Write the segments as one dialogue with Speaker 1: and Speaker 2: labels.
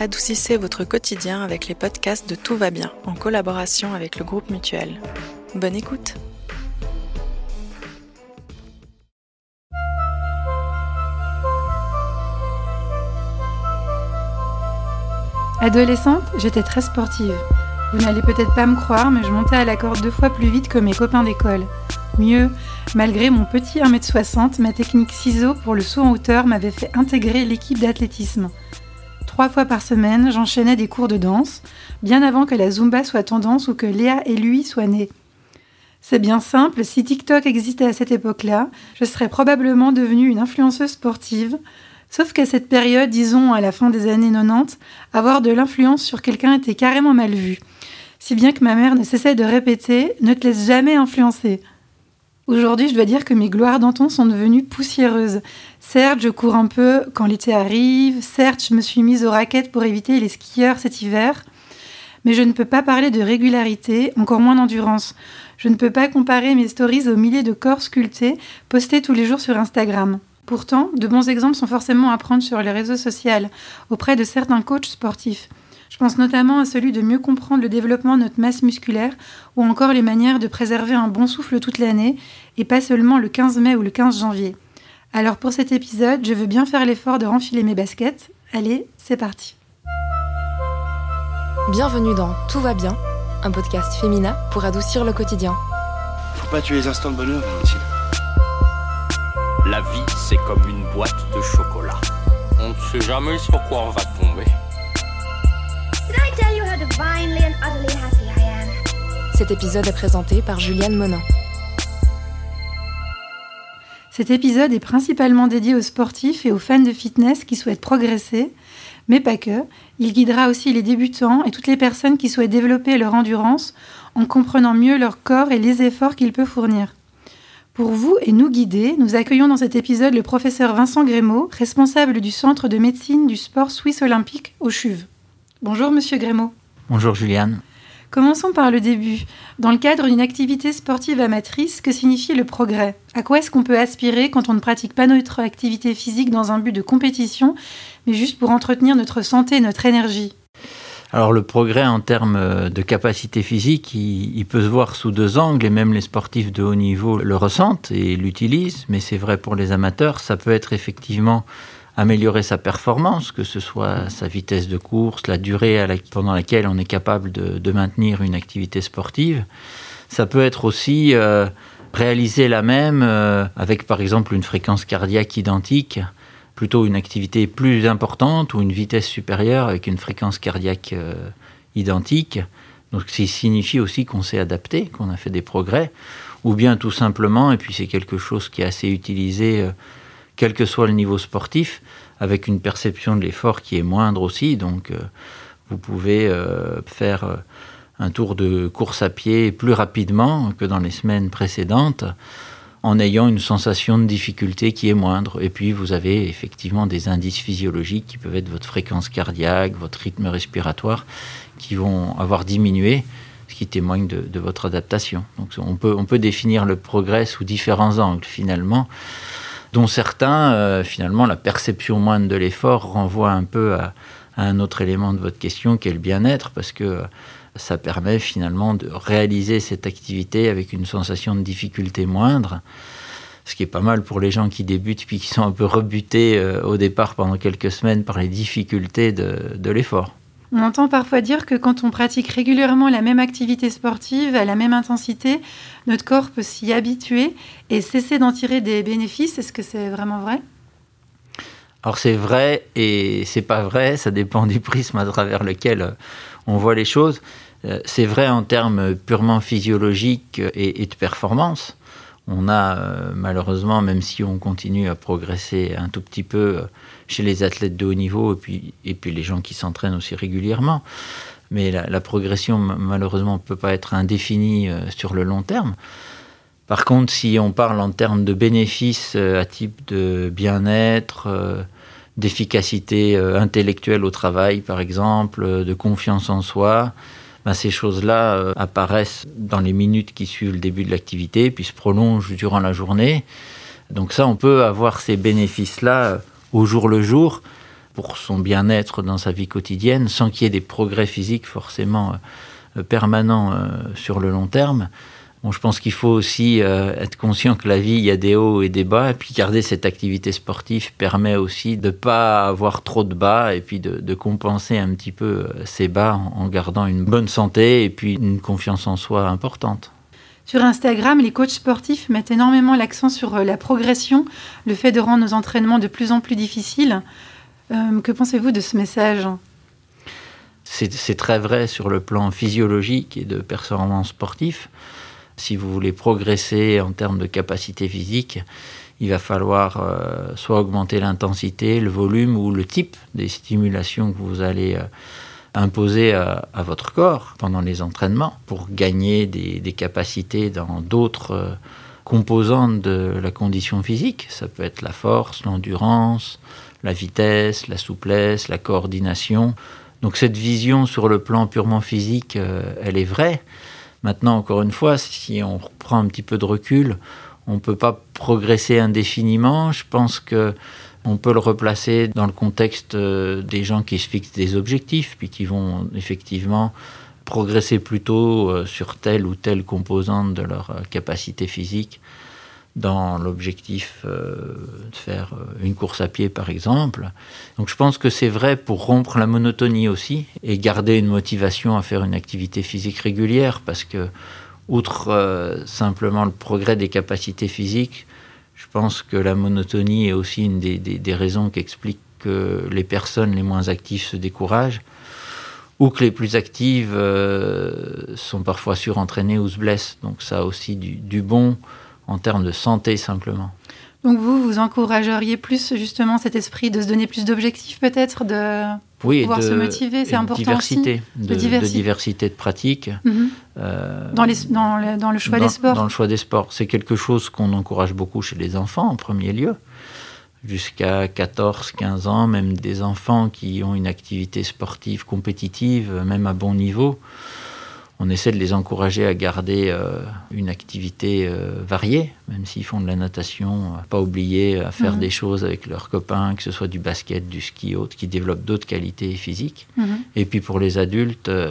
Speaker 1: Adoucissez votre quotidien avec les podcasts de Tout va bien, en collaboration avec le groupe Mutuel. Bonne écoute
Speaker 2: Adolescente, j'étais très sportive. Vous n'allez peut-être pas me croire, mais je montais à la corde deux fois plus vite que mes copains d'école. Mieux, malgré mon petit 1m60, ma technique ciseau pour le saut en hauteur m'avait fait intégrer l'équipe d'athlétisme. Trois fois par semaine, j'enchaînais des cours de danse, bien avant que la Zumba soit tendance ou que Léa et lui soient nés. C'est bien simple, si TikTok existait à cette époque-là, je serais probablement devenue une influenceuse sportive, sauf qu'à cette période, disons à la fin des années 90, avoir de l'influence sur quelqu'un était carrément mal vu. Si bien que ma mère ne cessait de répéter Ne te laisse jamais influencer. Aujourd'hui, je dois dire que mes gloires d'antan sont devenues poussiéreuses. Certes, je cours un peu quand l'été arrive, certes, je me suis mise aux raquettes pour éviter les skieurs cet hiver, mais je ne peux pas parler de régularité, encore moins d'endurance. Je ne peux pas comparer mes stories aux milliers de corps sculptés postés tous les jours sur Instagram. Pourtant, de bons exemples sont forcément à prendre sur les réseaux sociaux, auprès de certains coachs sportifs. Je pense notamment à celui de mieux comprendre le développement de notre masse musculaire ou encore les manières de préserver un bon souffle toute l'année et pas seulement le 15 mai ou le 15 janvier. Alors pour cet épisode, je veux bien faire l'effort de renfiler mes baskets. Allez, c'est parti.
Speaker 3: Bienvenue dans Tout va bien, un podcast féminin pour adoucir le quotidien.
Speaker 4: Faut pas tuer les instants de bonheur, Valentine.
Speaker 5: La vie, c'est comme une boîte de chocolat. On ne sait jamais sur quoi on va tomber.
Speaker 3: Cet épisode est présenté par Juliane Monin.
Speaker 2: Cet épisode est principalement dédié aux sportifs et aux fans de fitness qui souhaitent progresser, mais pas que. Il guidera aussi les débutants et toutes les personnes qui souhaitent développer leur endurance en comprenant mieux leur corps et les efforts qu'il peut fournir. Pour vous et nous guider, nous accueillons dans cet épisode le professeur Vincent Grémaud, responsable du Centre de médecine du sport suisse olympique au CHUV. Bonjour Monsieur Grémaud.
Speaker 6: Bonjour Juliane.
Speaker 2: Commençons par le début. Dans le cadre d'une activité sportive amatrice, que signifie le progrès? À quoi est-ce qu'on peut aspirer quand on ne pratique pas notre activité physique dans un but de compétition, mais juste pour entretenir notre santé et notre énergie?
Speaker 6: Alors le progrès en termes de capacité physique, il, peut se voir sous deux angles et même les sportifs de haut niveau le ressentent et l'utilisent, mais c'est vrai pour les amateurs, ça peut être effectivement améliorer sa performance, que ce soit sa vitesse de course, la durée pendant laquelle on est capable de, maintenir une activité sportive. Ça peut être aussi euh, réaliser la même euh, avec par exemple une fréquence cardiaque identique, plutôt une activité plus importante ou une vitesse supérieure avec une fréquence cardiaque euh, identique. Donc ça signifie aussi qu'on s'est adapté, qu'on a fait des progrès, ou bien tout simplement, et puis c'est quelque chose qui est assez utilisé quel que soit le niveau sportif, avec une perception de l'effort qui est moindre aussi. Donc, euh, vous pouvez euh, faire euh, un tour de course à pied plus rapidement que dans les semaines précédentes en ayant une sensation de difficulté qui est moindre. Et puis, vous avez effectivement des indices physiologiques qui peuvent être votre fréquence cardiaque, votre rythme respiratoire, qui vont avoir diminué, ce qui témoigne de, votre adaptation. Donc, on peut définir le progrès sous différents angles, finalement dont certains, euh, finalement, la perception moindre de l'effort renvoie un peu à, un autre élément de votre question qui est le bien-être, parce que ça permet finalement de réaliser cette activité avec une sensation de difficulté moindre, ce qui est pas mal pour les gens qui débutent puis qui sont un peu rebutés euh, au départ pendant quelques semaines par les difficultés de l'effort.
Speaker 2: On entend parfois dire que quand on pratique régulièrement la même activité sportive à la même intensité, notre corps peut s'y habituer et cesser d'en tirer des bénéfices. Est-ce que c'est vraiment vrai?
Speaker 6: Alors c'est vrai et c'est pas vrai, ça dépend du prisme à travers lequel euh, on voit les choses. Euh, c'est vrai en termes purement physiologiques et, de performance. On a euh, malheureusement, même si on continue à progresser un tout petit peu, chez les athlètes de haut niveau et puis, et puis les gens qui s'entraînent aussi régulièrement. Mais la, progression, malheureusement, ne peut pas être indéfinie euh, sur le long terme. Par contre, si on parle en termes de bénéfices euh, à type de bien-être, euh, d'efficacité intellectuelle au travail, par exemple, de confiance en soi, ben ces choses-là apparaissent dans les minutes qui suivent le début de l'activité, puis se prolongent durant la journée. Donc ça, on peut avoir ces bénéfices-là au jour le jour, pour son bien-être dans sa vie quotidienne, sans qu'il y ait des progrès physiques forcément euh, permanents euh, sur le long terme. Bon, je pense qu'il faut aussi euh, être conscient que la vie, il y a des hauts et des bas, et puis garder cette activité sportive permet aussi de ne pas avoir trop de bas, et puis de, compenser un petit peu ces bas en gardant une bonne santé et puis une confiance en soi importante.
Speaker 2: Sur Instagram, les coachs sportifs mettent énormément l'accent sur la progression, le fait de rendre nos entraînements de plus en plus difficiles. Euh, que pensez-vous de ce message?
Speaker 6: C'est très vrai sur le plan physiologique et de performance sportif. Si vous voulez progresser en termes de capacité physique, il va falloir euh, soit augmenter l'intensité, le volume ou le type des stimulations que vous allez euh, imposer à, à, votre corps pendant les entraînements pour gagner des, capacités dans d'autres euh, composantes de la condition physique. Ça peut être la force, l'endurance, la vitesse, la souplesse, la coordination. Donc cette vision sur le plan purement physique, euh, elle est vraie. Maintenant, encore une fois, si on reprend un petit peu de recul, on ne peut pas progresser indéfiniment. Je pense que on peut le replacer dans le contexte euh, des gens qui se fixent des objectifs, puis qui vont effectivement progresser plutôt euh, sur telle ou telle composante de leur capacité physique dans l'objectif euh, de faire euh, une course à pied par exemple. Donc je pense que c'est vrai pour rompre la monotonie aussi et garder une motivation à faire une activité physique régulière parce que outre euh, simplement le progrès des capacités physiques, je pense que la monotonie est aussi une des, raisons qui expliquent que les personnes les moins actives se découragent ou que les plus actives euh, sont parfois surentraînées ou se blessent. Donc ça a aussi du bon en termes de santé simplement.
Speaker 2: Donc vous, vous encourageriez plus justement cet esprit de se donner plus d'objectifs peut-être, de
Speaker 6: oui,
Speaker 2: pouvoir
Speaker 6: de,
Speaker 2: se motiver, c'est important
Speaker 6: diversité,
Speaker 2: aussi.
Speaker 6: De, de, diversité. de diversité de pratiques.
Speaker 2: Mm -hmm. euh, dans, les, dans, le, dans, le, choix
Speaker 6: dans,
Speaker 2: des sports.
Speaker 6: Dans le choix des sports. C'est quelque chose qu'on encourage beaucoup chez les enfants en premier lieu. Jusqu'à 14, 15 ans, même des enfants qui ont une activité sportive compétitive, même à bon niveau on essaie de les encourager à garder euh, une activité euh, variée, même s'ils font de la natation, pas oublier à faire mmh. des choses avec leurs copains, que ce soit du basket, du ski, autre, qui développent d'autres qualités physiques. Mmh. Et puis pour les adultes, euh,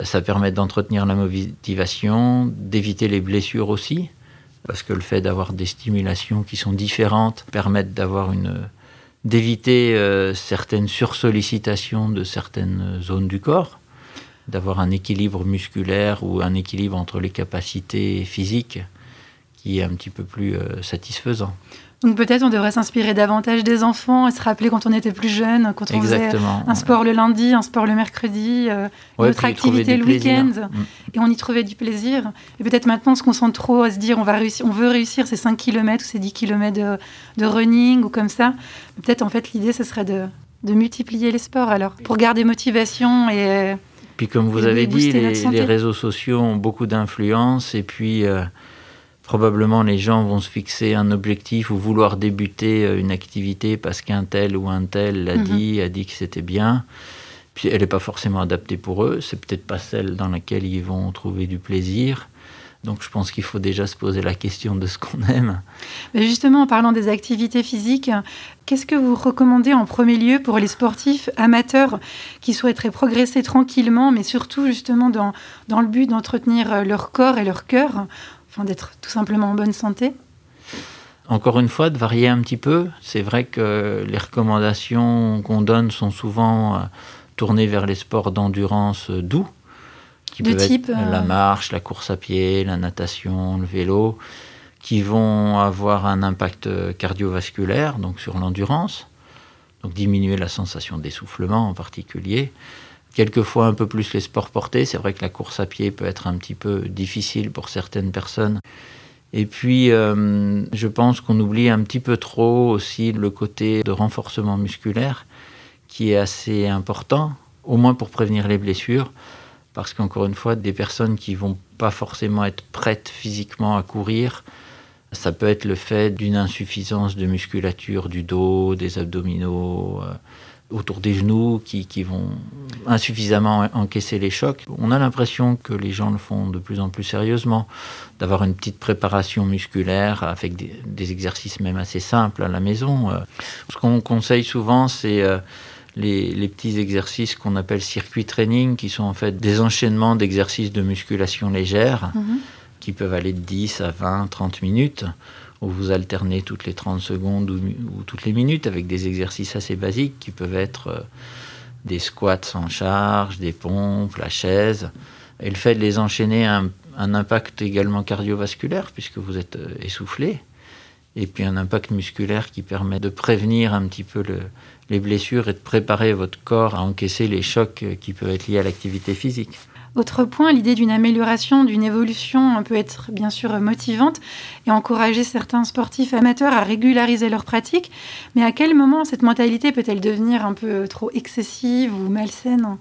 Speaker 6: ça permet d'entretenir la motivation, d'éviter les blessures aussi, parce que le fait d'avoir des stimulations qui sont différentes permettent d'avoir une d'éviter euh, certaines sursollicitations de certaines zones du corps d'avoir un équilibre musculaire ou un équilibre entre les capacités physiques qui est un petit peu plus euh, satisfaisant.
Speaker 2: Donc peut-être on devrait s'inspirer davantage des enfants et se rappeler quand on était plus jeune, quand on
Speaker 6: Exactement,
Speaker 2: faisait un sport le lundi, un sport le mercredi, euh,
Speaker 6: ouais,
Speaker 2: une autre activité le week-end,
Speaker 6: mm.
Speaker 2: et on y trouvait du plaisir. Et peut-être maintenant on se concentre trop à se dire on, va réussir, on veut réussir ces 5 km ou ces 10 km de, de running ou comme ça. Peut-être en fait l'idée ce serait de, de multiplier les sports alors, pour garder motivation et...
Speaker 6: Puis comme vous avez dit, les, les, réseaux sociaux ont beaucoup d'influence et puis euh, probablement les gens vont se fixer un objectif ou vouloir débuter euh, une activité parce qu'un tel ou un tel l'a mm -hmm. dit, a dit que c'était bien. Puis elle n'est pas forcément adaptée pour eux, c'est peut-être pas celle dans laquelle ils vont trouver du plaisir. Donc je pense qu'il faut déjà se poser la question de ce qu'on aime.
Speaker 2: Mais justement, en parlant des activités physiques, qu'est-ce que vous recommandez en premier lieu pour les sportifs amateurs qui souhaiteraient progresser tranquillement, mais surtout justement dans, dans le but d'entretenir leur corps et leur cœur, enfin d'être tout simplement en bonne santé?
Speaker 6: Encore une fois, de varier un petit peu. C'est vrai que les recommandations qu'on donne sont souvent tournées vers les sports d'endurance doux, qui
Speaker 2: de
Speaker 6: peuvent
Speaker 2: type,
Speaker 6: être
Speaker 2: euh...
Speaker 6: la marche, la course à pied, la natation, le vélo, qui vont avoir un impact cardiovasculaire, donc sur l'endurance, donc diminuer la sensation d'essoufflement en particulier. Quelquefois un peu plus les sports portés, c'est vrai que la course à pied peut être un petit peu difficile pour certaines personnes. Et puis, euh, je pense qu'on oublie un petit peu trop aussi le côté de renforcement musculaire, qui est assez important, au moins pour prévenir les blessures parce qu'encore une fois, des personnes qui vont pas forcément être prêtes physiquement à courir, ça peut être le fait d'une insuffisance de musculature du dos, des abdominaux, euh, autour des genoux qui, vont insuffisamment encaisser les chocs. On a l'impression que les gens le font de plus en plus sérieusement, d'avoir une petite préparation musculaire avec des, des, exercices même assez simples à la maison. Euh, ce qu'on conseille souvent, c'est euh, les, les, petits exercices qu'on appelle circuit training, qui sont en fait des enchaînements d'exercices de musculation légère, -hmm. qui peuvent aller de 10 à 20, 30 minutes où vous alternez toutes les 30 secondes ou, ou, toutes les minutes avec des exercices assez basiques qui peuvent être euh, des squats sans charge, des pompes, la chaise. Et le fait de les enchaîner a un, un impact également cardiovasculaire puisque vous êtes euh, essoufflé. Et puis un impact musculaire qui permet de prévenir un petit peu le, les blessures et de préparer votre corps à encaisser les chocs qui peuvent être liés à l'activité physique.
Speaker 2: Autre point, l'idée d'une amélioration, d'une évolution peut être bien sûr motivante et encourager certains sportifs amateurs à régulariser leur pratique. Mais à quel moment cette mentalité peut-elle devenir un peu trop excessive ou malsaine?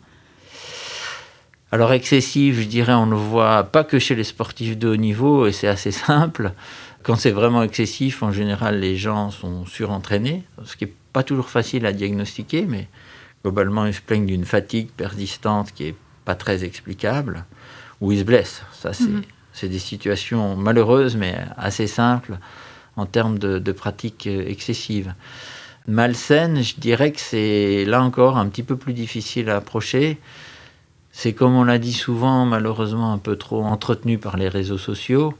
Speaker 6: Alors excessive, je dirais, on ne le voit pas que chez les sportifs de haut niveau et c'est assez simple. Quand c'est vraiment excessif, en général, les gens sont surentraînés, ce qui n'est pas toujours facile à diagnostiquer, mais globalement, ils se plaignent d'une fatigue persistante qui est pas très explicable, ou ils se blessent. Ça, c'est mm -hmm. des situations malheureuses, mais assez simples en termes de, de pratiques excessives. Malsaine, je dirais que c'est là encore un petit peu plus difficile à approcher. C'est comme on l'a dit souvent, malheureusement un peu trop entretenu par les réseaux sociaux.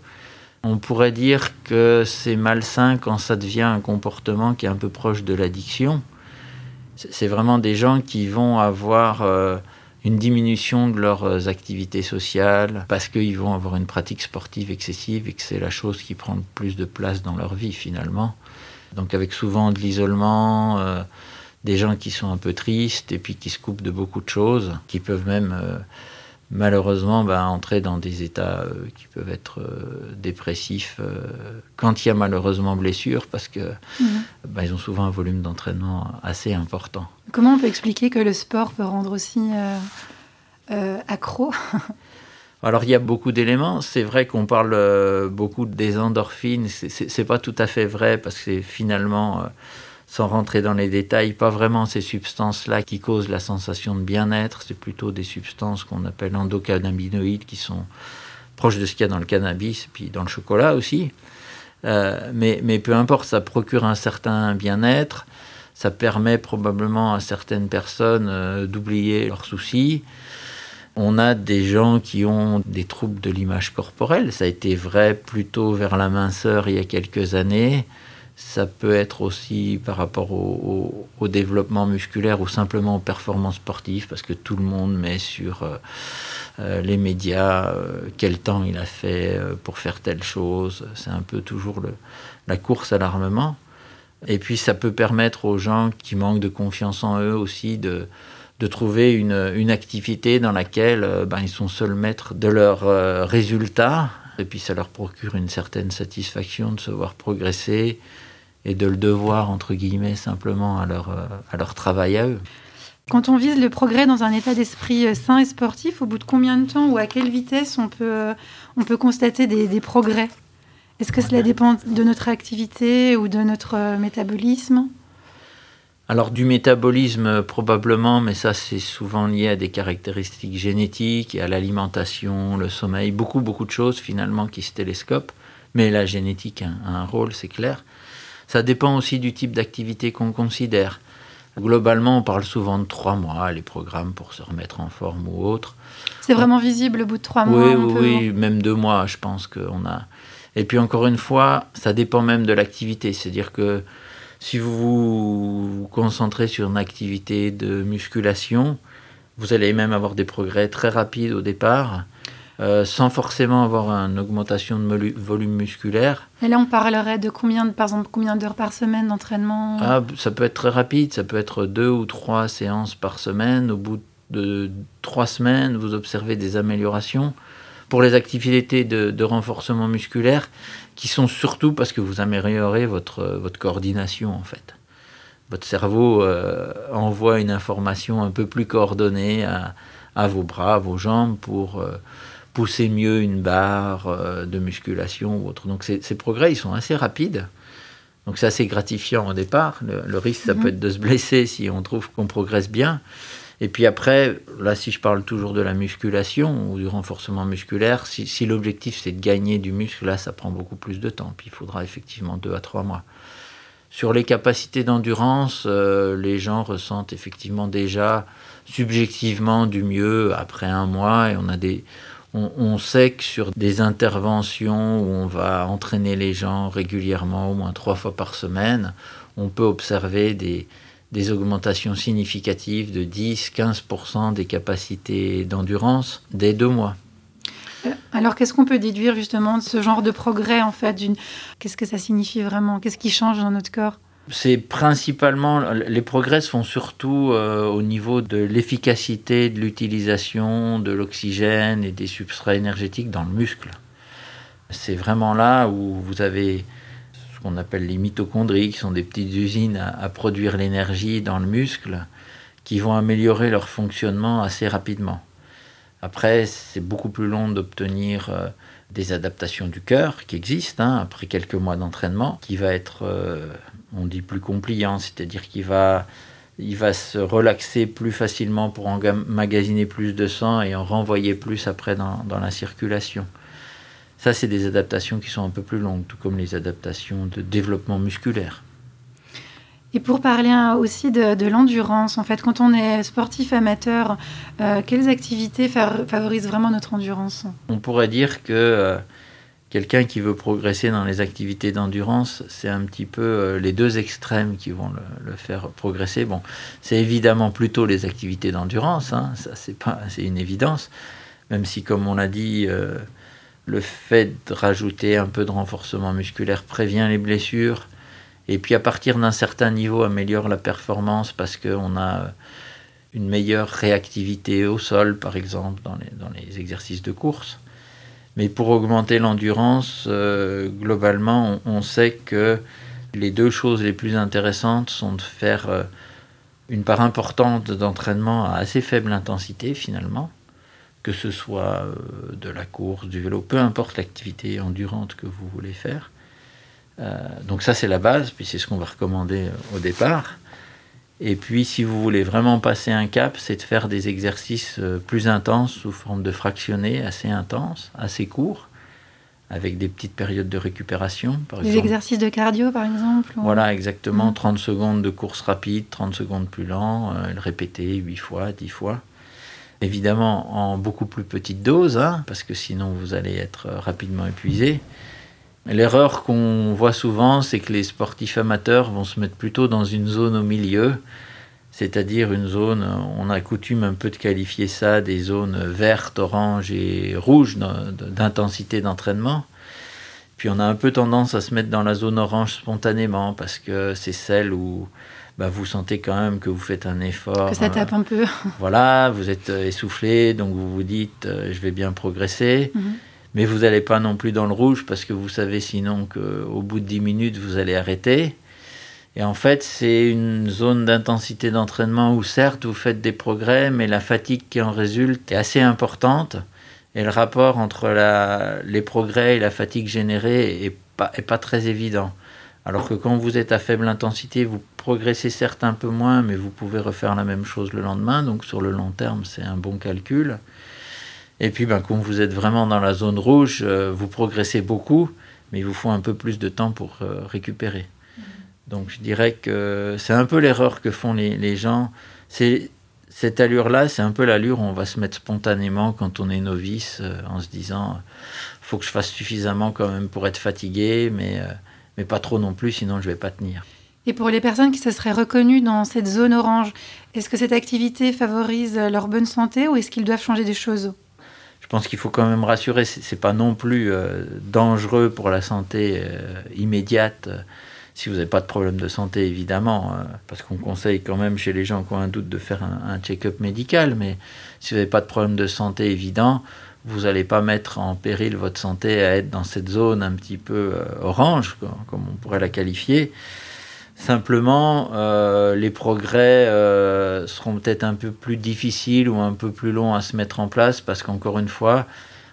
Speaker 6: On pourrait dire que c'est malsain quand ça devient un comportement qui est un peu proche de l'addiction. C'est vraiment des gens qui vont avoir euh, une diminution de leurs activités sociales parce qu'ils vont avoir une pratique sportive excessive et que c'est la chose qui prend le plus de place dans leur vie finalement. Donc avec souvent de l'isolement, euh, des gens qui sont un peu tristes et puis qui se coupent de beaucoup de choses, qui peuvent même euh, malheureusement ben, entrer dans des états euh, qui peuvent être euh, dépressifs euh, quand il y a malheureusement blessure parce que mmh. ben, ils ont souvent un volume d'entraînement assez important.
Speaker 2: Comment on peut expliquer que le sport peut rendre aussi accro?
Speaker 6: Alors il y a beaucoup d'éléments. C'est vrai qu'on parle beaucoup des endorphines. C'est pas tout à fait vrai parce que finalement sans rentrer dans les détails, pas vraiment ces substances-là qui causent la sensation de bien-être, c'est plutôt des substances qu'on appelle endocannabinoïdes qui sont proches de ce qu'il y a dans le cannabis puis dans le chocolat aussi. Euh, mais, mais peu importe, ça procure un certain bien-être, ça permet probablement à certaines personnes euh, d'oublier leurs soucis. On a des gens qui ont des troubles de l'image corporelle, ça a été vrai plutôt vers la minceur il y a quelques années. Ça peut être aussi par rapport au, développement musculaire ou simplement aux performances sportives, parce que tout le monde met sur euh, euh, les médias euh, quel temps il a fait pour faire telle chose. C'est un peu toujours la course à l'armement. Et puis ça peut permettre aux gens qui manquent de confiance en eux aussi de, de trouver une, une activité dans laquelle ben, ils sont seuls maîtres de leurs résultats. Et puis ça leur procure une certaine satisfaction de se voir progresser et de le devoir, entre guillemets, simplement à leur, euh, à leur travail à eux.
Speaker 2: Quand on vise le progrès dans un état d'esprit sain et sportif, au bout de combien de temps ou à quelle vitesse on peut, on peut constater des, des progrès? Est-ce que cela dépend de notre activité ou de notre métabolisme?
Speaker 6: Alors du métabolisme probablement, mais ça c'est souvent lié à des caractéristiques génétiques et à l'alimentation, le sommeil, beaucoup beaucoup de choses finalement qui se télescopent, mais la génétique a, un rôle, c'est clair. Ça dépend aussi du type d'activité qu'on considère. Globalement, on parle souvent de trois mois, les programmes pour se remettre en forme ou autre.
Speaker 2: C'est vraiment visible au bout de trois
Speaker 6: oui,
Speaker 2: mois
Speaker 6: Oui, oui, même deux mois, je pense qu'on a. Et puis encore une fois, ça dépend même de l'activité, c'est-à-dire que si vous vous concentrez sur une activité de musculation, vous allez même avoir des progrès très rapides au départ, euh, sans forcément avoir une augmentation de volume musculaire.
Speaker 2: Et là, on parlerait de combien, de, par exemple, combien d'heures par semaine d'entraînement?
Speaker 6: Ah, Ça peut être très rapide, ça peut être deux ou trois séances par semaine. Au bout de trois semaines, vous observez des améliorations. Pour les activités de, de renforcement musculaire, qui sont surtout parce que vous améliorez votre, votre coordination en fait. Votre cerveau euh, envoie une information un peu plus coordonnée à, à vos bras, à vos jambes pour euh, pousser mieux une barre euh, de musculation ou autre. Donc ces progrès, ils sont assez rapides. Donc c'est assez gratifiant au départ. Le, risque, ça peut être de se blesser si on trouve qu'on progresse bien. Et puis après, là, si je parle toujours de la musculation ou du renforcement musculaire, si, l'objectif c'est de gagner du muscle, là, ça prend beaucoup plus de temps. Puis il faudra effectivement deux à trois mois. Sur les capacités d'endurance, euh, les gens ressentent effectivement déjà subjectivement du mieux après un mois et on a des, on, sait que sur des interventions où on va entraîner les gens régulièrement, au moins trois fois par semaine, on peut observer des, des augmentations significatives de 10-15% des capacités d'endurance dès deux mois.
Speaker 2: Euh, alors, qu'est-ce qu'on peut déduire justement de ce genre de progrès en fait Qu'est-ce que ça signifie vraiment? Qu'est-ce qui change dans notre corps?
Speaker 6: C'est principalement, les progrès se font surtout euh, au niveau de l'efficacité de l'utilisation de l'oxygène et des substrats énergétiques dans le muscle. C'est vraiment là où vous avez qu'on appelle les mitochondries, qui sont des petites usines à, produire l'énergie dans le muscle, qui vont améliorer leur fonctionnement assez rapidement. Après, c'est beaucoup plus long d'obtenir euh, des adaptations du cœur qui existent, hein, après quelques mois d'entraînement, qui va être, euh, on dit, plus compliant, c'est-à-dire qu'il va, il va se relaxer plus facilement pour emmagasiner plus de sang et en renvoyer plus après dans la circulation. Ça, c'est des adaptations qui sont un peu plus longues, tout comme les adaptations de développement musculaire.
Speaker 2: Et pour parler aussi de, l'endurance, en fait, quand on est sportif amateur, euh, quelles activités favorisent vraiment notre endurance?
Speaker 6: On pourrait dire que euh, quelqu'un qui veut progresser dans les activités d'endurance, c'est un petit peu euh, les deux extrêmes qui vont le, faire progresser. Bon, c'est évidemment plutôt les activités d'endurance, hein, ça c'est pas, c'est une évidence, même si comme on l'a dit le fait de rajouter un peu de renforcement musculaire prévient les blessures. Et puis à partir d'un certain niveau améliore la performance parce qu'on a une meilleure réactivité au sol, par exemple, dans les, exercices de course. Mais pour augmenter l'endurance, euh, globalement, on, sait que les deux choses les plus intéressantes sont de faire euh, une part importante d'entraînement à assez faible intensité, finalement, que ce soit euh, de la course, du vélo, peu importe l'activité endurante que vous voulez faire. Euh, donc ça c'est la base, puis c'est ce qu'on va recommander euh, au départ. Et puis si vous voulez vraiment passer un cap, c'est de faire des exercices plus intenses sous forme de fractionnés, assez intenses, assez courts, avec des petites périodes de récupération.
Speaker 2: Par des exercices de cardio par exemple
Speaker 6: Voilà, exactement. 30 mmh. secondes de course rapide, 30 secondes plus lent, le répéter 8 fois, 10 fois. Évidemment en beaucoup plus petite dose, hein, parce que sinon vous allez être rapidement épuisé. L'erreur qu'on voit souvent, c'est que les sportifs amateurs vont se mettre plutôt dans une zone au milieu, c'est-à-dire une zone, on a coutume un peu de qualifier ça des zones vertes, orange et rouges d'intensité d'entraînement. Puis on a un peu tendance à se mettre dans la zone orange spontanément parce que c'est celle où bah, vous sentez quand même que vous faites un effort.
Speaker 2: Que ça tape un peu.
Speaker 6: voilà, vous êtes euh, essoufflé, donc vous vous dites euh, je vais bien progresser. Mhm. Mais vous n'allez pas non plus dans le rouge parce que vous savez sinon qu'au bout de 10 minutes, vous allez arrêter. Et en fait, c'est une zone d'intensité d'entraînement où certes, vous faites des progrès, mais la fatigue qui en résulte est assez importante. Et le rapport entre la, les progrès et la fatigue générée n'est pas, est pas très évident. Alors que quand vous êtes à faible intensité, vous progressez certes un peu moins, mais vous pouvez refaire la même chose le lendemain. Donc sur le long terme, c'est un bon calcul. Et puis ben, quand vous êtes vraiment dans la zone rouge, euh, vous progressez beaucoup, mais il vous faut un peu plus de temps pour euh, récupérer. Mm-hmm. Donc je dirais que c'est un peu l'erreur que font les, les gens. C'est cette allure-là, c'est un peu l'allure où on va se mettre spontanément quand on est novice, euh, en se disant, faut que je fasse suffisamment quand même pour être fatigué, mais mais pas trop non plus, sinon je vais pas tenir.
Speaker 2: Et pour les personnes qui se seraient reconnues dans cette zone orange, est-ce que cette activité favorise leur bonne santé ou est-ce qu'ils doivent changer des choses?
Speaker 6: Je pense qu'il faut quand même rassurer, c'est pas non plus euh, dangereux pour la santé euh, immédiate. Euh, si vous n'avez pas de problème de santé, évidemment, parce qu'on conseille quand même chez les gens qui ont un doute de faire un, check-up médical, mais si vous n'avez pas de problème de santé évident, vous n'allez pas mettre en péril votre santé à être dans cette zone un petit peu euh, orange, comme on pourrait la qualifier. Simplement, euh, les progrès euh, seront peut-être un peu plus difficiles ou un peu plus longs à se mettre en place parce qu'encore une fois,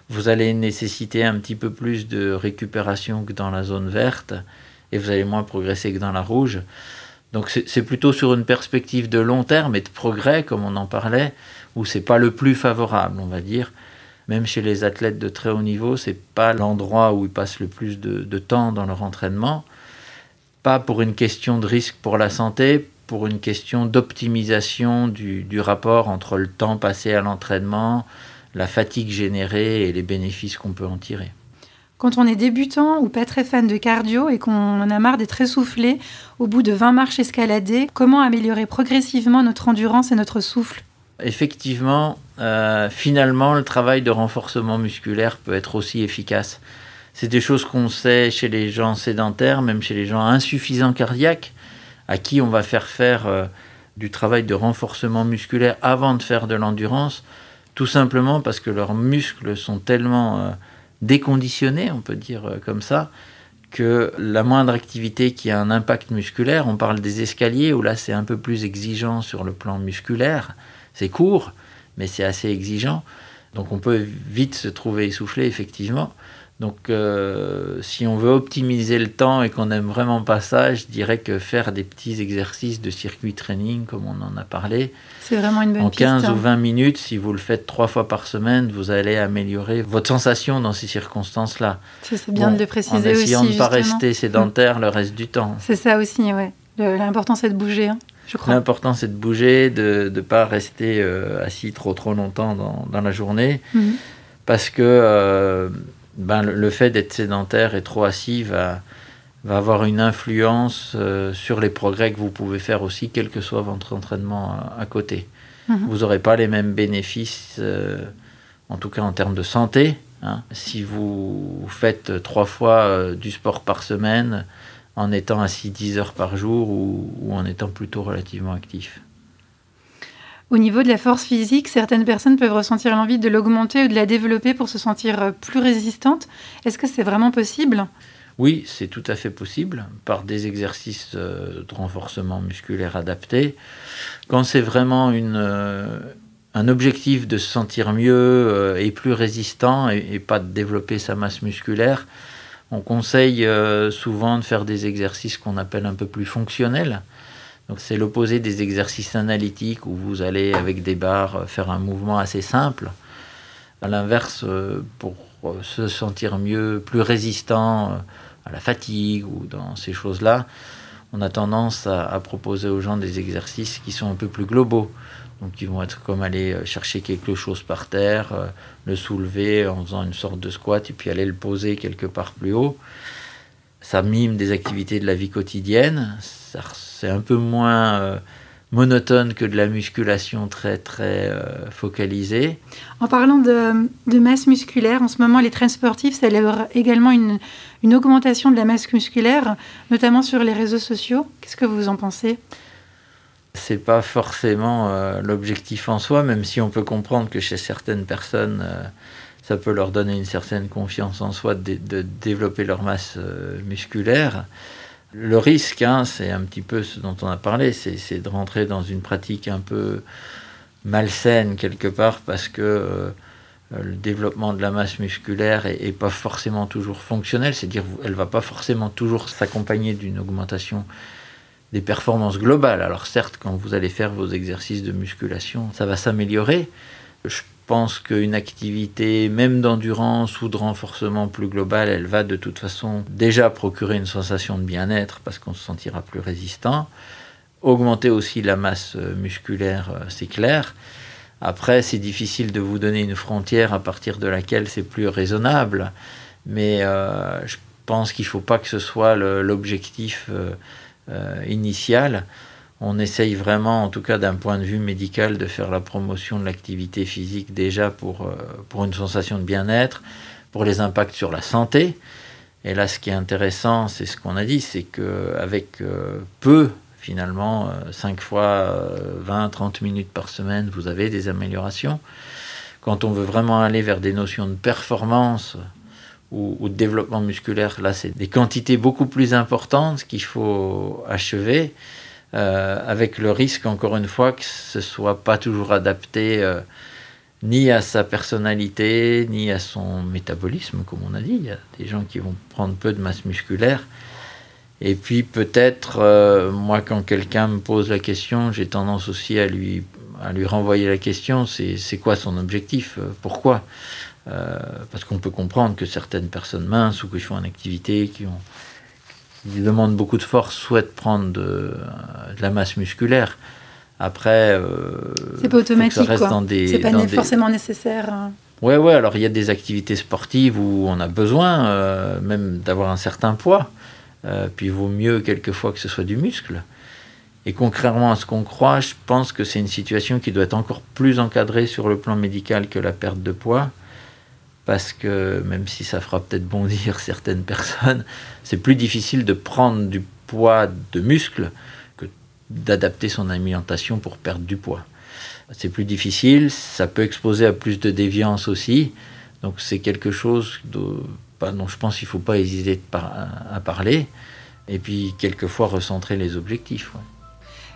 Speaker 6: vous allez nécessiter un petit peu plus de récupération que dans la zone verte. Et vous allez moins progresser que dans la rouge. Donc c'est plutôt sur une perspective de long terme et de progrès, comme on en parlait, où c'est pas le plus favorable, on va dire. Même chez les athlètes de très haut niveau, c'est pas l'endroit où ils passent le plus de, temps dans leur entraînement. Pas pour une question de risque pour la santé, pour une question d'optimisation du, rapport entre le temps passé à l'entraînement, la fatigue générée et les bénéfices qu'on peut en tirer.
Speaker 2: Quand on est débutant ou pas très fan de cardio et qu'on en a marre d'être essoufflé au bout de 20 marches escaladées, comment améliorer progressivement notre endurance et notre souffle?
Speaker 6: Effectivement, euh, finalement, le travail de renforcement musculaire peut être aussi efficace. C'est des choses qu'on sait chez les gens sédentaires, même chez les gens insuffisants cardiaques, à qui on va faire faire euh, du travail de renforcement musculaire avant de faire de l'endurance, tout simplement parce que leurs muscles sont tellement euh, déconditionnés, on peut dire euh, comme ça, que la moindre activité qui a un impact musculaire, on parle des escaliers, où là c'est un peu plus exigeant sur le plan musculaire, c'est court, mais c'est assez exigeant, donc on peut vite se trouver essoufflé effectivement. Donc, euh, si on veut optimiser le temps et qu'on n'aime vraiment pas ça, je dirais que faire des petits exercices de circuit training, comme on en a parlé,
Speaker 2: c'est vraiment une bonne
Speaker 6: en 15
Speaker 2: piste,
Speaker 6: ou 20 minutes, si vous le faites trois fois par semaine, vous allez améliorer votre sensation dans ces circonstances-là.
Speaker 2: C'est bien bon, de le préciser aussi.
Speaker 6: En essayant
Speaker 2: aussi,
Speaker 6: de ne pas rester sédentaire mmh. le reste du temps.
Speaker 2: C'est ça aussi, ouais. L'important, c'est de bouger. Hein.
Speaker 6: L'important, c'est de bouger, de ne pas rester euh, assis trop trop longtemps dans, dans la journée. Mmh. Parce que euh, ben, le, fait d'être sédentaire et trop assis va, va avoir une influence euh, sur les progrès que vous pouvez faire aussi, quel que soit votre entraînement à, à côté. Mmh. Vous n'aurez pas les mêmes bénéfices, euh, en tout cas en termes de santé. Hein, si vous faites trois fois euh, du sport par semaine en étant assis 10 heures par jour ou, ou en étant plutôt relativement actif.
Speaker 2: Au niveau de la force physique, certaines personnes peuvent ressentir l'envie de l'augmenter ou de la développer pour se sentir plus résistante. Est-ce que c'est vraiment possible?
Speaker 6: Oui, c'est tout à fait possible par des exercices de renforcement musculaire adaptés. Quand c'est vraiment euh, un objectif de se sentir mieux euh, et plus résistant et, pas de développer sa masse musculaire, on conseille euh, souvent de faire des exercices qu'on appelle un peu plus fonctionnels. Donc c'est l'opposé des exercices analytiques où vous allez avec des barres faire un mouvement assez simple. À l'inverse, pour se sentir mieux, plus résistant à la fatigue ou dans ces choses-là, on a tendance à, à, proposer aux gens des exercices qui sont un peu plus globaux. Donc qui vont être comme aller chercher quelque chose par terre, le soulever en faisant une sorte de squat et puis aller le poser quelque part plus haut. Ça mime des activités de la vie quotidienne, c'est un peu moins euh, monotone que de la musculation très très euh, focalisée.
Speaker 2: En parlant de, de, masse musculaire, en ce moment les trains sportifs célèbrent également une, une, augmentation de la masse musculaire, notamment sur les réseaux sociaux. Qu'est-ce que vous en pensez?
Speaker 6: C'est pas forcément euh, l'objectif en soi, même si on peut comprendre que chez certaines personnes ça peut leur donner une certaine confiance en soi de, de développer leur masse musculaire. Le risque, hein, c'est un petit peu ce dont on a parlé, c'est de rentrer dans une pratique un peu malsaine quelque part parce que euh, le développement de la masse musculaire est, pas forcément toujours fonctionnel, c'est-à-dire elle va pas forcément toujours s'accompagner d'une augmentation des performances globales. Alors certes, quand vous allez faire vos exercices de musculation, ça va s'améliorer. Je pense qu'une activité, même d'endurance ou de renforcement plus global, elle va de toute façon déjà procurer une sensation de bien-être parce qu'on se sentira plus résistant. Augmenter aussi la masse musculaire, c'est clair. Après, c'est difficile de vous donner une frontière à partir de laquelle c'est plus raisonnable, mais euh, je pense qu'il ne faut pas que ce soit l'objectif euh, euh, initial on essaye vraiment, en tout cas d'un point de vue médical, de faire la promotion de l'activité physique déjà pour, euh, pour une sensation de bien-être, pour les impacts sur la santé. Et là, ce qui est intéressant, c'est ce qu'on a dit, c'est qu'avec euh, peu, finalement, euh, 5 fois euh, 20-30 minutes par semaine, vous avez des améliorations. Quand on veut vraiment aller vers des notions de performance ou de développement musculaire, là, c'est des quantités beaucoup plus importantes qu'il faut achever euh, avec le risque, encore une fois, que ce soit pas toujours adapté euh, ni à sa personnalité, ni à son métabolisme, comme on a dit. Il y a des gens qui vont prendre peu de masse musculaire Et puis peut-être, euh, moi, quand quelqu'un me pose la question, j'ai tendance aussi à lui, à lui renvoyer la question, c'est quoi son objectif Pourquoi Parce qu'on peut comprendre que certaines personnes minces ou qui font une activité, qui, ont, qui demandent beaucoup de force, souhaitent prendre de, de la masse musculaire. Après,
Speaker 2: c'est pas automatique, quoi. C'est pas forcément nécessaire. Hein.
Speaker 6: Ouais, ouais. Alors il y a des activités sportives où on a besoin même d'avoir un certain poids. Euh, puis il vaut mieux quelquefois que ce soit du muscle. Et contrairement à ce qu'on croit, je pense que c'est une situation qui doit être encore plus encadrée sur le plan médical que la perte de poids. Parce que même si ça fera peut-être bondir certaines personnes, c'est plus difficile de prendre du poids de muscle que d'adapter son alimentation pour perdre du poids. C'est plus difficile, ça peut exposer à plus de déviance aussi. Donc c'est quelque chose de, dont je pense qu'il ne faut pas hésiter à parler. Et puis, quelquefois, recentrer les objectifs.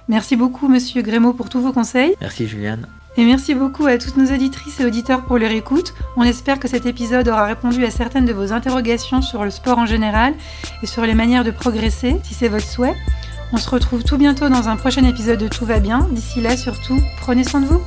Speaker 2: Merci beaucoup, Monsieur Grémaud, pour tous vos conseils.
Speaker 6: Merci, Juliane.
Speaker 2: Et merci beaucoup à toutes nos auditrices et auditeurs pour leur écoute. On espère que cet épisode aura répondu à certaines de vos interrogations sur le sport en général et sur les manières de progresser, si c'est votre souhait. On se retrouve tout bientôt dans un prochain épisode de Tout va bien. D'ici là, surtout, prenez soin de vous.